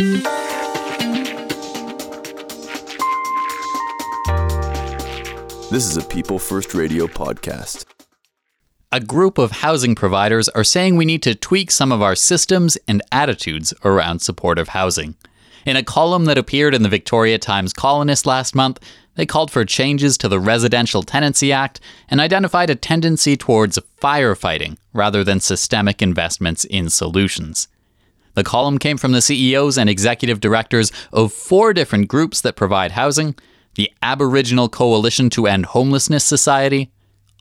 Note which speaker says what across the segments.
Speaker 1: This is a People First Radio podcast.
Speaker 2: A group of housing providers are saying we need to tweak some of our systems and attitudes around supportive housing. In a column that appeared in the Victoria Times Colonist last month, they called for changes to the Residential Tenancy Act and identified a tendency towards firefighting rather than systemic investments in solutions. The column came from the CEOs and executive directors of four different groups that provide housing the Aboriginal Coalition to End Homelessness Society,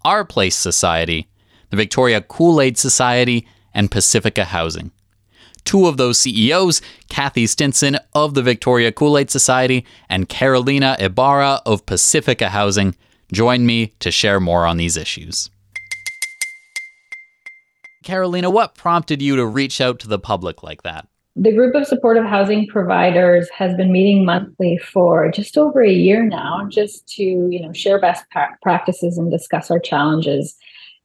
Speaker 2: Our Place Society, the Victoria Cool Aid Society, and Pacifica Housing. Two of those CEOs, Kathy Stinson of the Victoria Cool Aid Society and Carolina Ibarra of Pacifica Housing, join me to share more on these issues. Carolina, what prompted you to reach out to the public like that?
Speaker 3: The group of supportive housing providers has been meeting monthly for just over a year now, just to you know share best practices and discuss our challenges.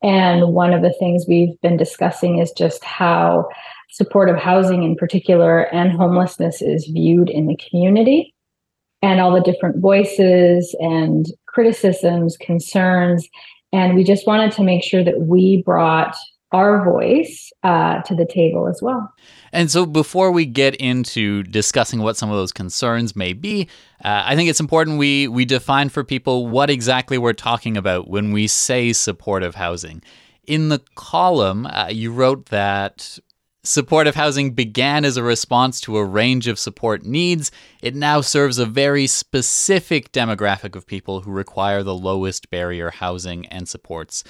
Speaker 3: And one of the things we've been discussing is just how supportive housing in particular and homelessness is viewed in the community and all the different voices and criticisms, concerns. And we just wanted to make sure that we brought our voice uh, to the table as well.
Speaker 2: And so, before we get into discussing what some of those concerns may be, uh, I think it's important we we define for people what exactly we're talking about when we say supportive housing. In the column, uh, you wrote that Supportive housing began as a response to a range of support needs. It now serves a very specific demographic of people who require the lowest barrier housing and supports.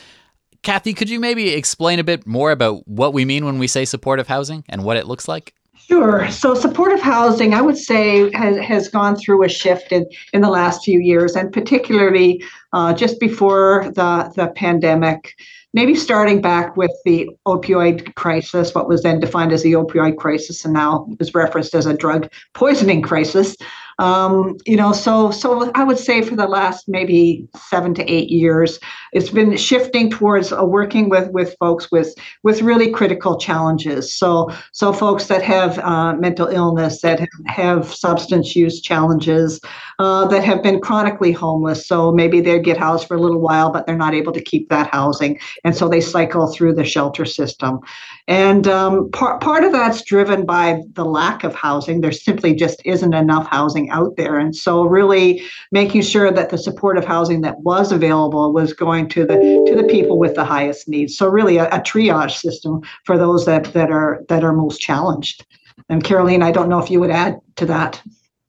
Speaker 2: Kathy, could you maybe explain a bit more about what we mean when we say supportive housing and what it looks like?
Speaker 4: Sure. So supportive housing, I would say, has, has gone through a shift in, in the last few years, and particularly uh, just before the, the pandemic, maybe starting back with the opioid crisis, what was then defined as the opioid crisis and now is referenced as a drug poisoning crisis. Um, you know, so so I would say for the last maybe seven to eight years, it's been shifting towards uh, working with with folks with with really critical challenges. So so folks that have uh, mental illness, that have substance use challenges, uh, that have been chronically homeless. So maybe they get housed for a little while, but they're not able to keep that housing, and so they cycle through the shelter system. And um, part part of that's driven by the lack of housing. There simply just isn't enough housing out there. And so really making sure that the supportive housing that was available was going to the to the people with the highest needs. So really a, a triage system for those that that are that are most challenged. And Caroline, I don't know if you would add to that.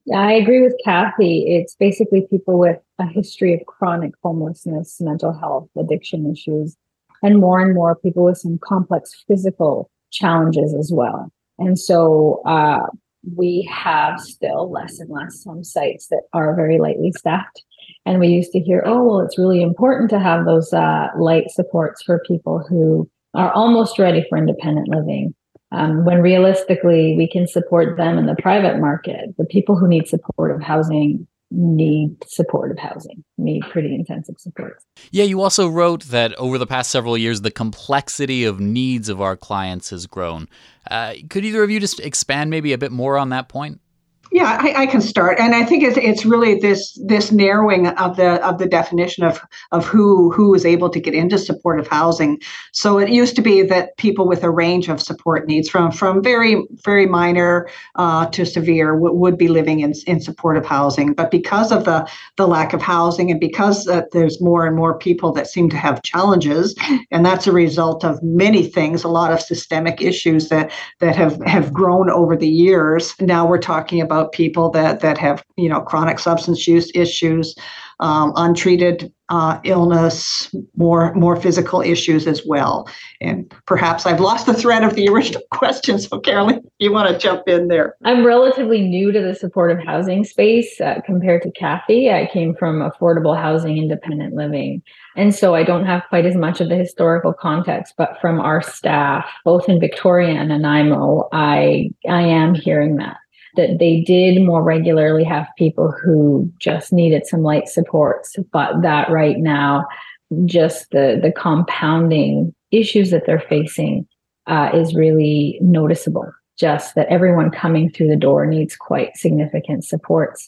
Speaker 3: Yeah, I agree with Kathy. It's basically people with a history of chronic homelessness, mental health, addiction issues, and more and more people with some complex physical challenges as well. And so, uh, we have still less and less some sites that are very lightly staffed. And we used to hear, oh, well, it's really important to have those uh, light supports for people who are almost ready for independent living. Um, when realistically, we can support them in the private market. The people who need supportive housing need supportive housing, need pretty intensive support.
Speaker 2: Yeah, you also wrote that over the past several years, the complexity of needs of our clients has grown. Uh, could either of you just expand maybe a bit more on that point?
Speaker 4: Yeah, I, I, can start, and I think it's it's really this this narrowing of the of the definition of of who who is able to get into supportive housing. So it used to be that people with a range of support needs, from from very very minor uh, to severe, w- would be living in in supportive housing. But because of the the lack of housing, and because uh, there's more and more people that seem to have challenges, and that's a result of many things, a lot of systemic issues that that have have grown over the years. Now we're talking about about people that that have you know chronic substance use issues, um, untreated uh, illness, more more physical issues as well. And perhaps I've lost the thread of the original question. So Carolyn, you want to jump in there?
Speaker 3: I'm relatively new to the supportive housing space uh, compared to Kathy. I came from affordable housing, independent living. And so I don't have quite as much of the historical context, but from our staff, both in Victoria and Nanaimo, I I am hearing that that they did more regularly have people who just needed some light supports, but that right now, just the the compounding issues that they're facing uh, is really noticeable. just that everyone coming through the door needs quite significant supports.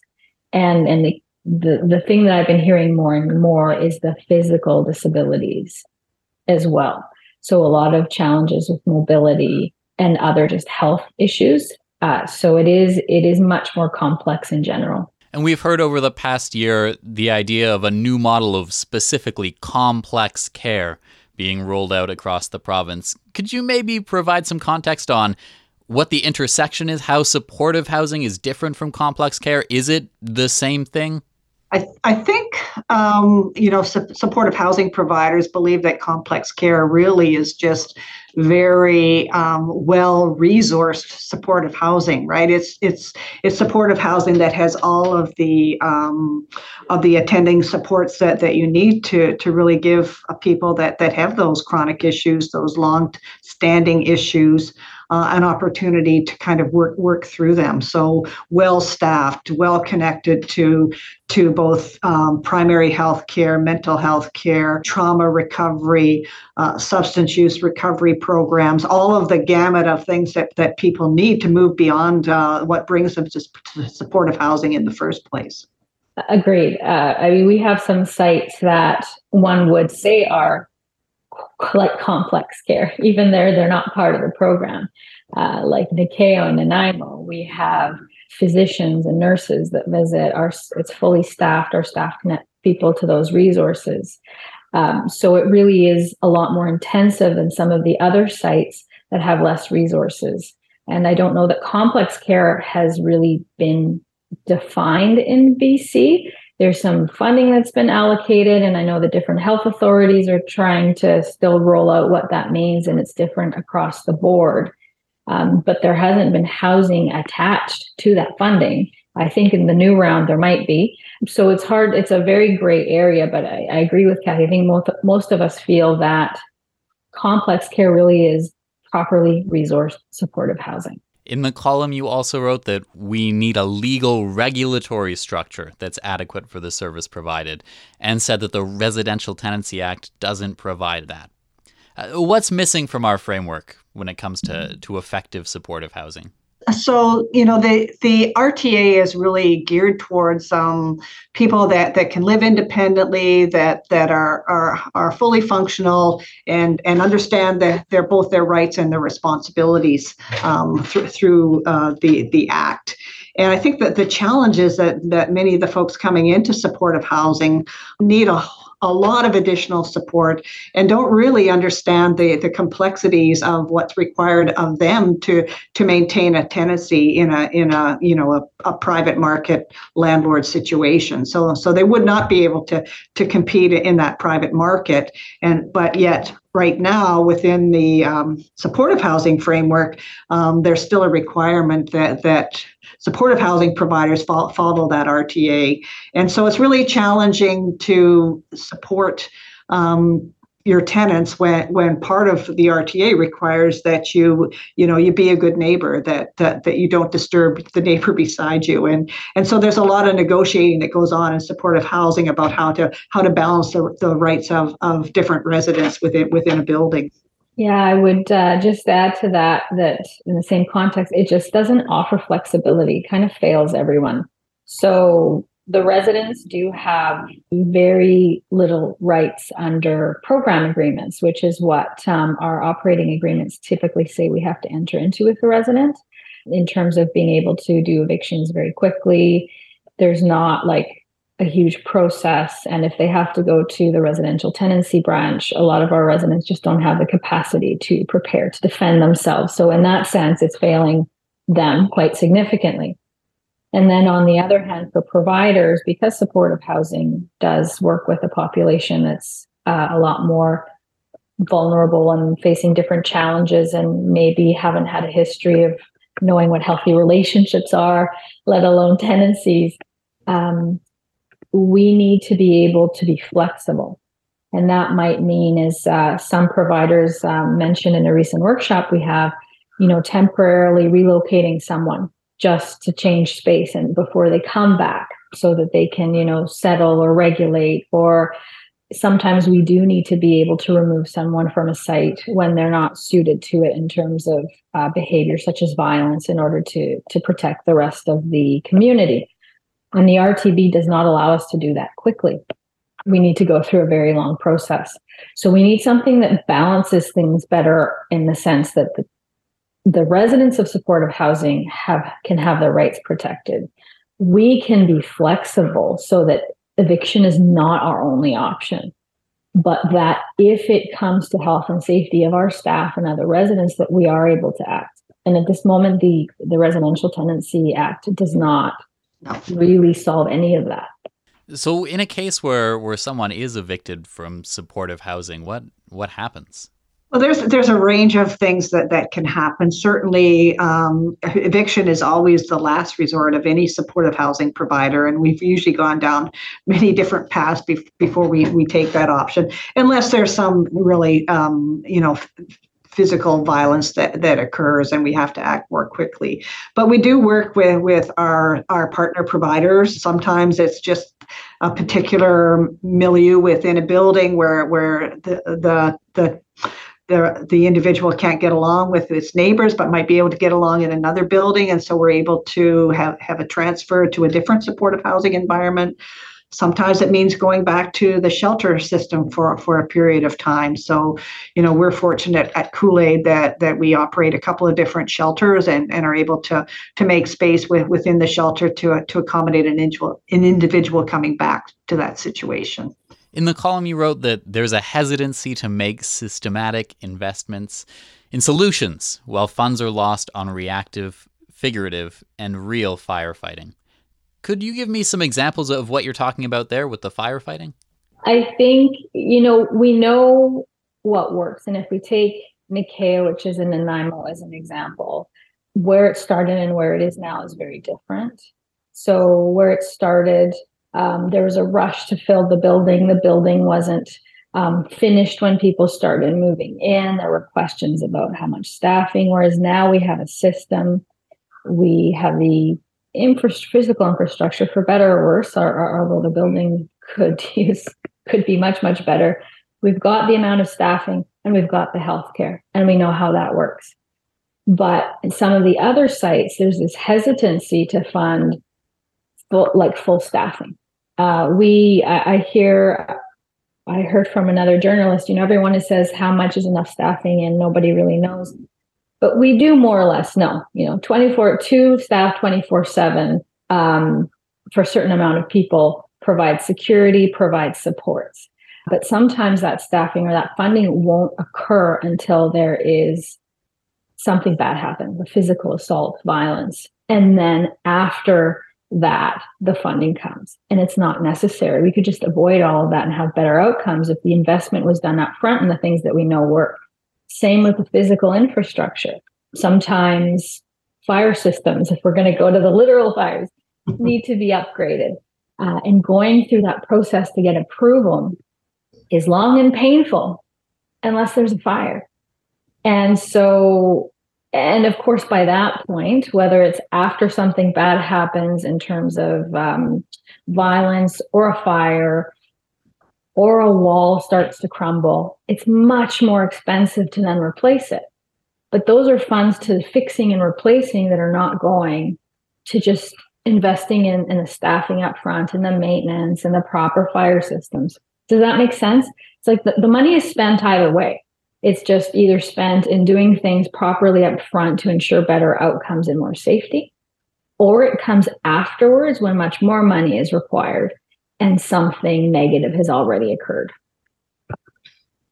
Speaker 3: And and the the, the thing that I've been hearing more and more is the physical disabilities as well. So a lot of challenges with mobility and other just health issues. Uh, so it is it is much more complex in general.
Speaker 2: And we've heard over the past year the idea of a new model of specifically complex care being rolled out across the province. Could you maybe provide some context on what the intersection is, how supportive housing is different from complex care? Is it the same thing?
Speaker 4: I, I think um, you know su- supportive housing providers believe that complex care really is just very um, well resourced supportive housing right? It's it's it's supportive housing that has all of the um, of the attending supports that that you need to to really give people that that have those chronic issues those long standing issues uh, an opportunity to kind of work work through them. So well staffed, well connected to to both um, primary health care, mental health care, trauma recovery, uh, substance use recovery programs, all of the gamut of things that, that people need to move beyond uh, what brings them to, to supportive housing in the first place.
Speaker 3: Agreed. Uh, I mean, we have some sites that one would say are like complex care. Even there, they're not part of the program. Uh, like Nikeo and Nanaimo, we have physicians and nurses that visit. Our it's fully staffed. Our staff connect people to those resources. Um, so it really is a lot more intensive than some of the other sites that have less resources. And I don't know that complex care has really been defined in BC. There's some funding that's been allocated, and I know the different health authorities are trying to still roll out what that means, and it's different across the board. Um, but there hasn't been housing attached to that funding. I think in the new round there might be. So it's hard. It's a very gray area, but I, I agree with Kathy. I think most most of us feel that complex care really is properly resourced supportive housing.
Speaker 2: In the column, you also wrote that we need a legal regulatory structure that's adequate for the service provided, and said that the Residential Tenancy Act doesn't provide that. Uh, what's missing from our framework when it comes to, to effective supportive housing?
Speaker 4: So you know the the RTA is really geared towards um, people that that can live independently, that that are are are fully functional and and understand that they're both their rights and their responsibilities um, through through uh, the the act. And I think that the challenge is that that many of the folks coming into supportive housing need a a lot of additional support and don't really understand the, the complexities of what's required of them to to maintain a tenancy in a in a you know a, a private market landlord situation. So so they would not be able to to compete in that private market. And but yet right now within the um, supportive housing framework, um, there's still a requirement that that supportive housing providers follow, follow that RTA, and so it's really challenging to support um, your tenants when when part of the RTA requires that you you know you be a good neighbor that that, that you don't disturb the neighbor beside you and and so there's a lot of negotiating that goes on in supportive housing about how to how to balance the, the rights of of different residents within within a building.
Speaker 3: Yeah, I would uh, just add to that that in the same context, it just doesn't offer flexibility, kind of fails everyone. So the residents do have very little rights under program agreements, which is what um, our operating agreements typically say we have to enter into with the resident in terms of being able to do evictions very quickly. There's not like a huge process. And if they have to go to the residential tenancy branch, a lot of our residents just don't have the capacity to prepare to defend themselves. So, in that sense, it's failing them quite significantly. And then on the other hand, for providers, because supportive housing does work with a population that's uh, a lot more vulnerable and facing different challenges and maybe haven't had a history of knowing what healthy relationships are, let alone tenancies, um, we need to be able to be flexible. And that might mean, as uh, some providers um, mentioned in a recent workshop we have, you know, temporarily relocating someone just to change space and before they come back so that they can you know settle or regulate or sometimes we do need to be able to remove someone from a site when they're not suited to it in terms of uh, behavior such as violence in order to to protect the rest of the community and the rtb does not allow us to do that quickly. We need to go through a very long process. So we need something that balances things better in the sense that the, the residents of supportive housing have can have their rights protected. We can be flexible so that eviction is not our only option. But that if it comes to health and safety of our staff and other residents that we are able to act. And at this moment the the residential tenancy act does not no. really solve any of that
Speaker 2: so in a case where where someone is evicted from supportive housing what what happens
Speaker 4: well, there's there's a range of things that that can happen. Certainly, um, eviction is always the last resort of any supportive housing provider, and we've usually gone down many different paths be- before we we take that option, unless there's some really um, you know physical violence that, that occurs and we have to act more quickly. But we do work with with our our partner providers. Sometimes it's just a particular milieu within a building where where the the the the, the individual can't get along with its neighbors but might be able to get along in another building. And so we're able to have, have a transfer to a different supportive housing environment sometimes it means going back to the shelter system for, for a period of time so you know we're fortunate at cool-aid that that we operate a couple of different shelters and, and are able to to make space with, within the shelter to to accommodate an individual an individual coming back to that situation
Speaker 2: in the column, you wrote that there's a hesitancy to make systematic investments in solutions while funds are lost on reactive, figurative, and real firefighting. Could you give me some examples of what you're talking about there with the firefighting?
Speaker 3: I think, you know, we know what works. And if we take Nikea, which is in Nanaimo, as an example, where it started and where it is now is very different. So, where it started, um, there was a rush to fill the building. The building wasn't um, finished when people started moving in. There were questions about how much staffing, whereas now we have a system. We have the infra- physical infrastructure, for better or worse, our, or, although the building could use could be much much better. We've got the amount of staffing and we've got the healthcare, and we know how that works. But in some of the other sites, there's this hesitancy to fund full, like full staffing. Uh, we, I, I hear, I heard from another journalist, you know, everyone says how much is enough staffing and nobody really knows. But we do more or less know, you know, 24, two staff 24 seven um, for a certain amount of people provide security, provide supports. But sometimes that staffing or that funding won't occur until there is something bad happen, the physical assault, violence. And then after that the funding comes and it's not necessary we could just avoid all of that and have better outcomes if the investment was done up front in the things that we know work same with the physical infrastructure. Sometimes fire systems if we're going to go to the literal fires need to be upgraded. Uh, and going through that process to get approval is long and painful unless there's a fire. And so and of course, by that point, whether it's after something bad happens in terms of um, violence or a fire or a wall starts to crumble, it's much more expensive to then replace it. But those are funds to fixing and replacing that are not going to just investing in, in the staffing up front and the maintenance and the proper fire systems. Does that make sense? It's like the, the money is spent either way. It's just either spent in doing things properly up front to ensure better outcomes and more safety, or it comes afterwards when much more money is required and something negative has already occurred.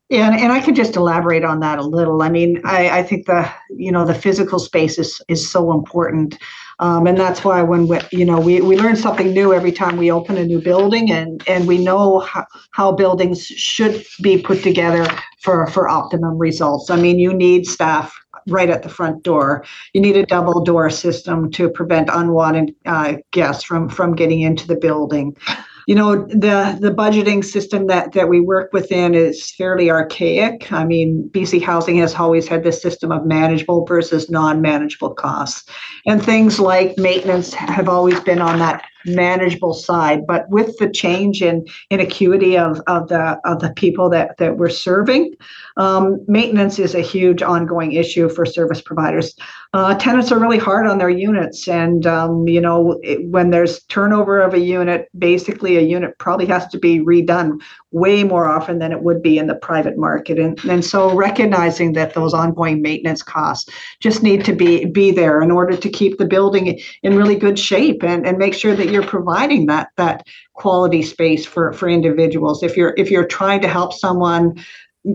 Speaker 4: Yeah, and, and I could just elaborate on that a little. I mean, I, I think the you know the physical space is is so important, um, and that's why when we you know we, we learn something new every time we open a new building, and and we know how, how buildings should be put together for for optimum results. I mean, you need staff right at the front door. You need a double door system to prevent unwanted uh, guests from from getting into the building you know the the budgeting system that that we work within is fairly archaic. I mean bc housing has always had this system of manageable versus non-manageable costs. And things like maintenance have always been on that manageable side. But with the change in in acuity of, of the of the people that that we're serving, um, maintenance is a huge ongoing issue for service providers. Uh, tenants are really hard on their units, and um, you know it, when there's turnover of a unit, basically a unit probably has to be redone way more often than it would be in the private market. And and so recognizing that those ongoing maintenance costs just need to be be there in order to keep the building in really good shape and, and make sure that you're providing that that quality space for for individuals. If you're if you're trying to help someone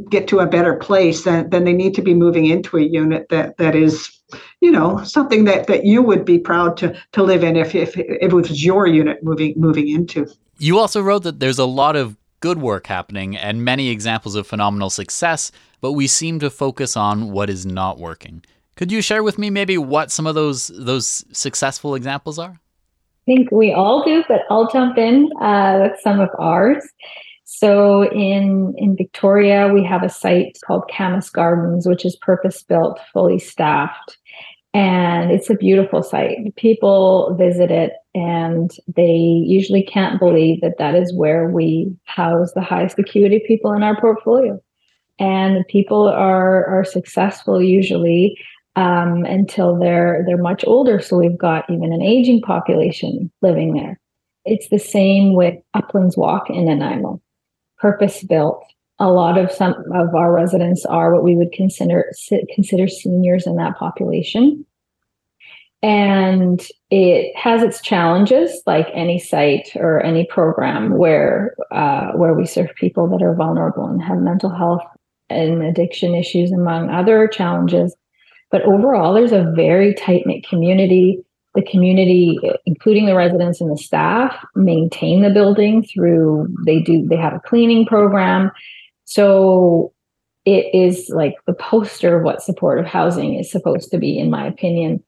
Speaker 4: get to a better place, then then they need to be moving into a unit that that is you know something that that you would be proud to to live in if if, if it was your unit moving moving into.
Speaker 2: You also wrote that there's a lot of good work happening and many examples of phenomenal success but we seem to focus on what is not working. Could you share with me maybe what some of those those successful examples are
Speaker 3: think we all do but i'll jump in uh, with some of ours so in in Victoria, we have a site called Camas Gardens, which is purpose built, fully staffed, and it's a beautiful site. People visit it, and they usually can't believe that that is where we house the highest acuity people in our portfolio. And people are are successful usually um, until they're they're much older. So we've got even an aging population living there. It's the same with Uplands Walk in Nanaimo purpose built. A lot of some of our residents are what we would consider consider seniors in that population. And it has its challenges, like any site or any program where uh, where we serve people that are vulnerable and have mental health and addiction issues, among other challenges. But overall, there's a very tight knit community. The community including the residents and the staff maintain the building through they do they have a cleaning program. So it is like the poster of what supportive housing is supposed to be in my opinion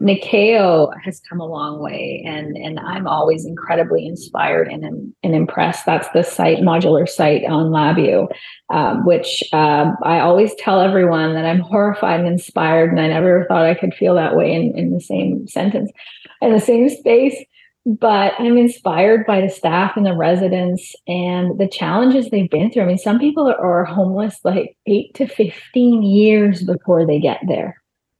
Speaker 3: Nikeo has come a long way, and and I'm always incredibly inspired and and impressed. That's the site modular site on Labieux, um, which uh, I always tell everyone that I'm horrified and inspired, and I never thought I could feel that way in in the same sentence, in the same space. But I'm inspired by the staff and the residents and the challenges they've been through. I mean, some people are homeless like eight to 15 years before they get there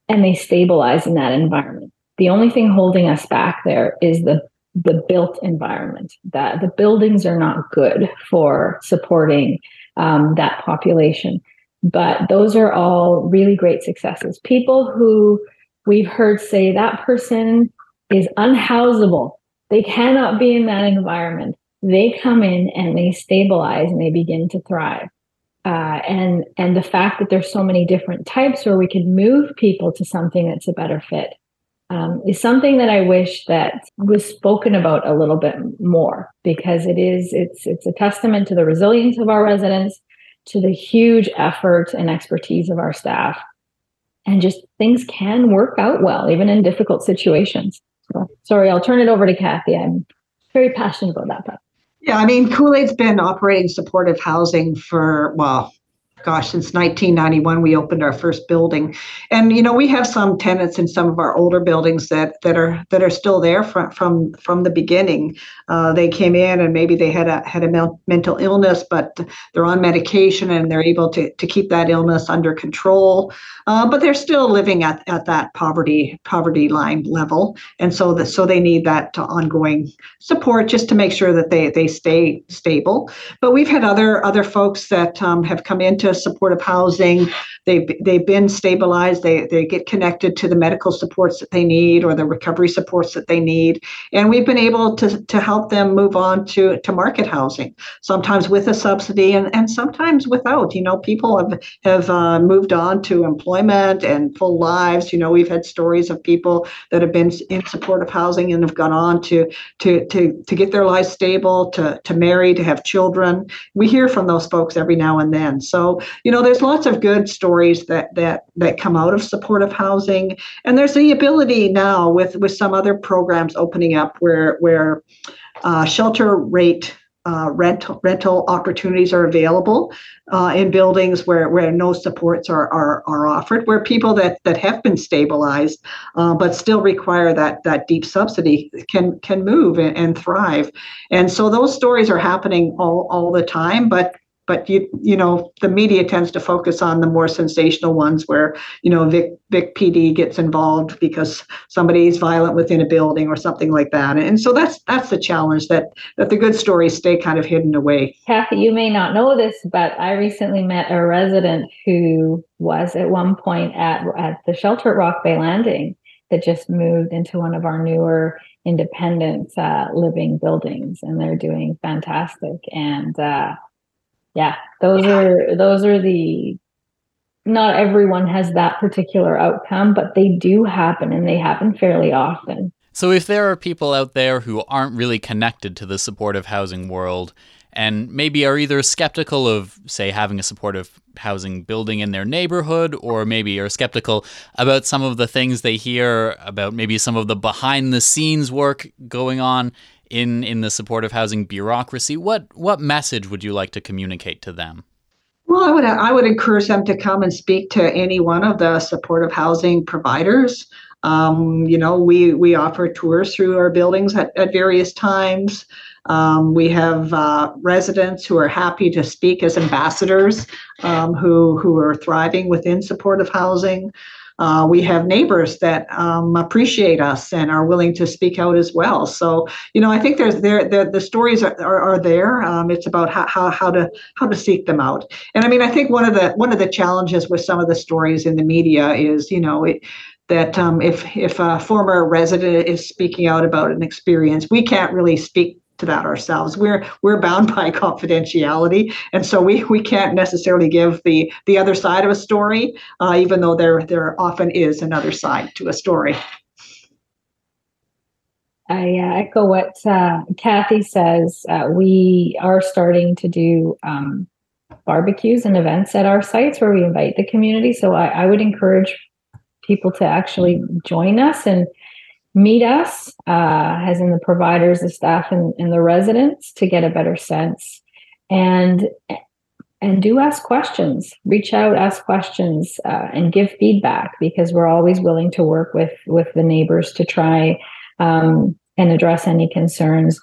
Speaker 3: and they stabilize in that environment. The only thing holding us back there is the the built environment. That the buildings are not good for supporting um, that population. But those are all really great successes. People who we've heard say that person is unhousable. They cannot be in that environment. They come in and they stabilize and they begin to thrive uh, and and the fact that there's so many different types where we can move people to something that's a better fit um, is something that I wish that was spoken about a little bit more because it is it's it's a testament to the resilience of our residents, to the huge effort and expertise of our staff, and just things can work out well even in difficult situations. So, sorry, I'll turn it over to Kathy. I'm very passionate about that. Part.
Speaker 4: Yeah, I mean, Cool Aid's been operating supportive housing for, well, gosh, since 1991, we opened our first building, and you know we have some tenants in some of our older buildings that that are that are still there from from from the beginning. Uh, they came in and maybe they had a had a mental illness, but they're on medication and they're able to to keep that illness under control. Uh, but they're still living at, at that poverty poverty line level, and so that so they need that ongoing support just to make sure that they they stay stable. But we've had other other folks that um, have come into supportive housing. They've they've been stabilized. They they get connected to the medical supports that they need or the recovery supports that they need, and we've been able to to help them move on to to market housing. Sometimes with a subsidy and and sometimes without. You know, people have have uh, moved on to employment and full lives. You know, we've had stories of people that have been in supportive housing and have gone on to to to to get their lives stable, to to marry, to have children. We hear from those folks every now and then. So you know, there's lots of good stories that that that come out of supportive housing, and there's the ability now with with some other programs opening up where where uh, shelter rate uh, rental rental opportunities are available uh, in buildings where, where no supports are, are, are offered, where people that, that have been stabilized uh, but still require that that deep subsidy can can move and, and thrive. And so those stories are happening all, all the time, but but you you know the media tends to focus on the more sensational ones where you know Vic Vic PD gets involved because somebody is violent within a building or something like that, and so that's that's the challenge that that the good stories stay kind of hidden away.
Speaker 3: Kathy, you may not know this, but I recently met a resident who was at one point at at the shelter at Rock Bay Landing that just moved into one of our newer independent uh, living buildings, and they're doing fantastic and. Uh, yeah those are those are the not everyone has that particular outcome but they do happen and they happen fairly often.
Speaker 2: So if there are people out there who aren't really connected to the supportive housing world and maybe are either skeptical of say having a supportive housing building in their neighborhood or maybe are skeptical about some of the things they hear about maybe some of the behind the scenes work going on in in the supportive housing bureaucracy. What what message would you like to communicate to them?
Speaker 4: Well, I would I would encourage them to come and speak to any one of the supportive housing providers. Um, you know, we we offer tours through our buildings at, at various times. Um, we have uh, residents who are happy to speak as ambassadors, um, who who are thriving within supportive housing. Uh, we have neighbors that um, appreciate us and are willing to speak out as well. So, you know, I think there's there the, the stories are, are, are there. Um, it's about how, how how to how to seek them out. And I mean, I think one of the one of the challenges with some of the stories in the media is, you know, it, that um, if if a former resident is speaking out about an experience, we can't really speak that ourselves. We're we're bound by confidentiality, and so we we can't necessarily give the the other side of a story, uh, even though there there often is another side to a story.
Speaker 3: I uh, echo what uh, Kathy says. Uh, we are starting to do um, barbecues and events at our sites where we invite the community. So I, I would encourage people to actually join us and meet us, uh, as in the providers, the staff, and, and the residents, to get a better sense. And and do ask questions. Reach out, ask questions, uh, and give feedback because we're always willing to work with with the neighbors to try um, and address any concerns.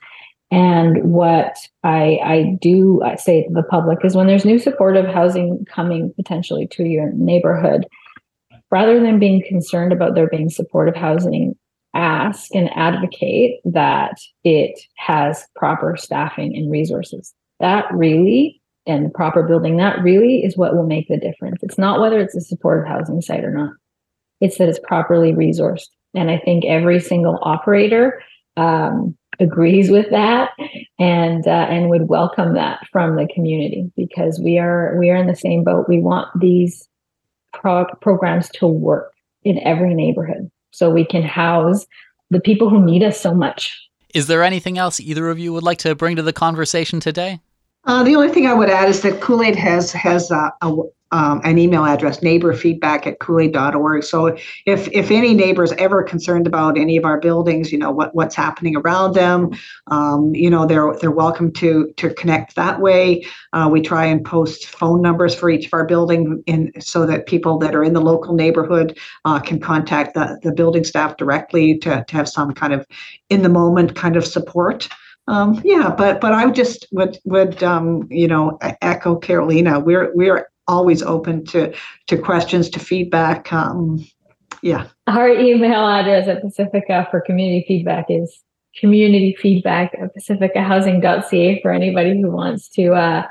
Speaker 3: And what I, I do say to the public is when there's new supportive housing coming potentially to your neighborhood, rather than being concerned about there being supportive housing, ask and advocate that it has proper staffing and resources. That really, and proper building, that really is what will make the difference. It's not whether it's a supportive housing site or not, it's that it's properly resourced. And I think every single operator um, agrees with that and uh, and would welcome that from the community because we are we are in the same boat. We want these pro- programs to work in every neighborhood so we can house the people who need us so much.
Speaker 2: Is there anything else either of you would like to bring to the conversation today?
Speaker 4: Uh, the only thing I would add is that Cool Aid has has a, a, um, an email address, neighborfeedback at coolaid.org. So if if any neighbors ever concerned about any of our buildings, you know what what's happening around them, um, you know they're they're welcome to to connect that way. Uh, we try and post phone numbers for each of our building in so that people that are in the local neighborhood uh, can contact the, the building staff directly to, to have some kind of in the moment kind of support. Um, yeah, but but I would just would would um, you know echo Carolina. We're we're always open to to questions, to feedback. Um, yeah.
Speaker 3: Our email address at Pacifica for community feedback is community feedback at pacificahousing.ca for anybody who wants to uh,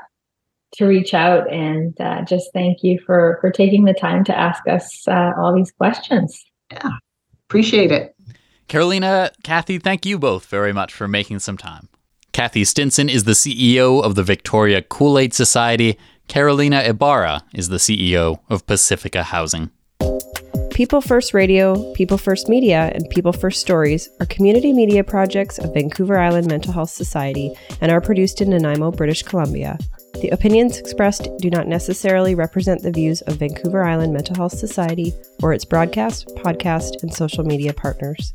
Speaker 3: to reach out and uh, just thank you for for taking the time to ask us uh, all these questions.
Speaker 4: Yeah, appreciate it.
Speaker 2: Carolina, Kathy, thank you both very much for making some time. Kathy Stinson is the CEO of the Victoria Cool Aid Society Carolina Ibarra is the CEO of Pacifica Housing.
Speaker 5: People First Radio, People First Media, and People First Stories are community media projects of Vancouver Island Mental Health Society and are produced in Nanaimo, British Columbia. The opinions expressed do not necessarily represent the views of Vancouver Island Mental Health Society or its broadcast, podcast, and social media partners.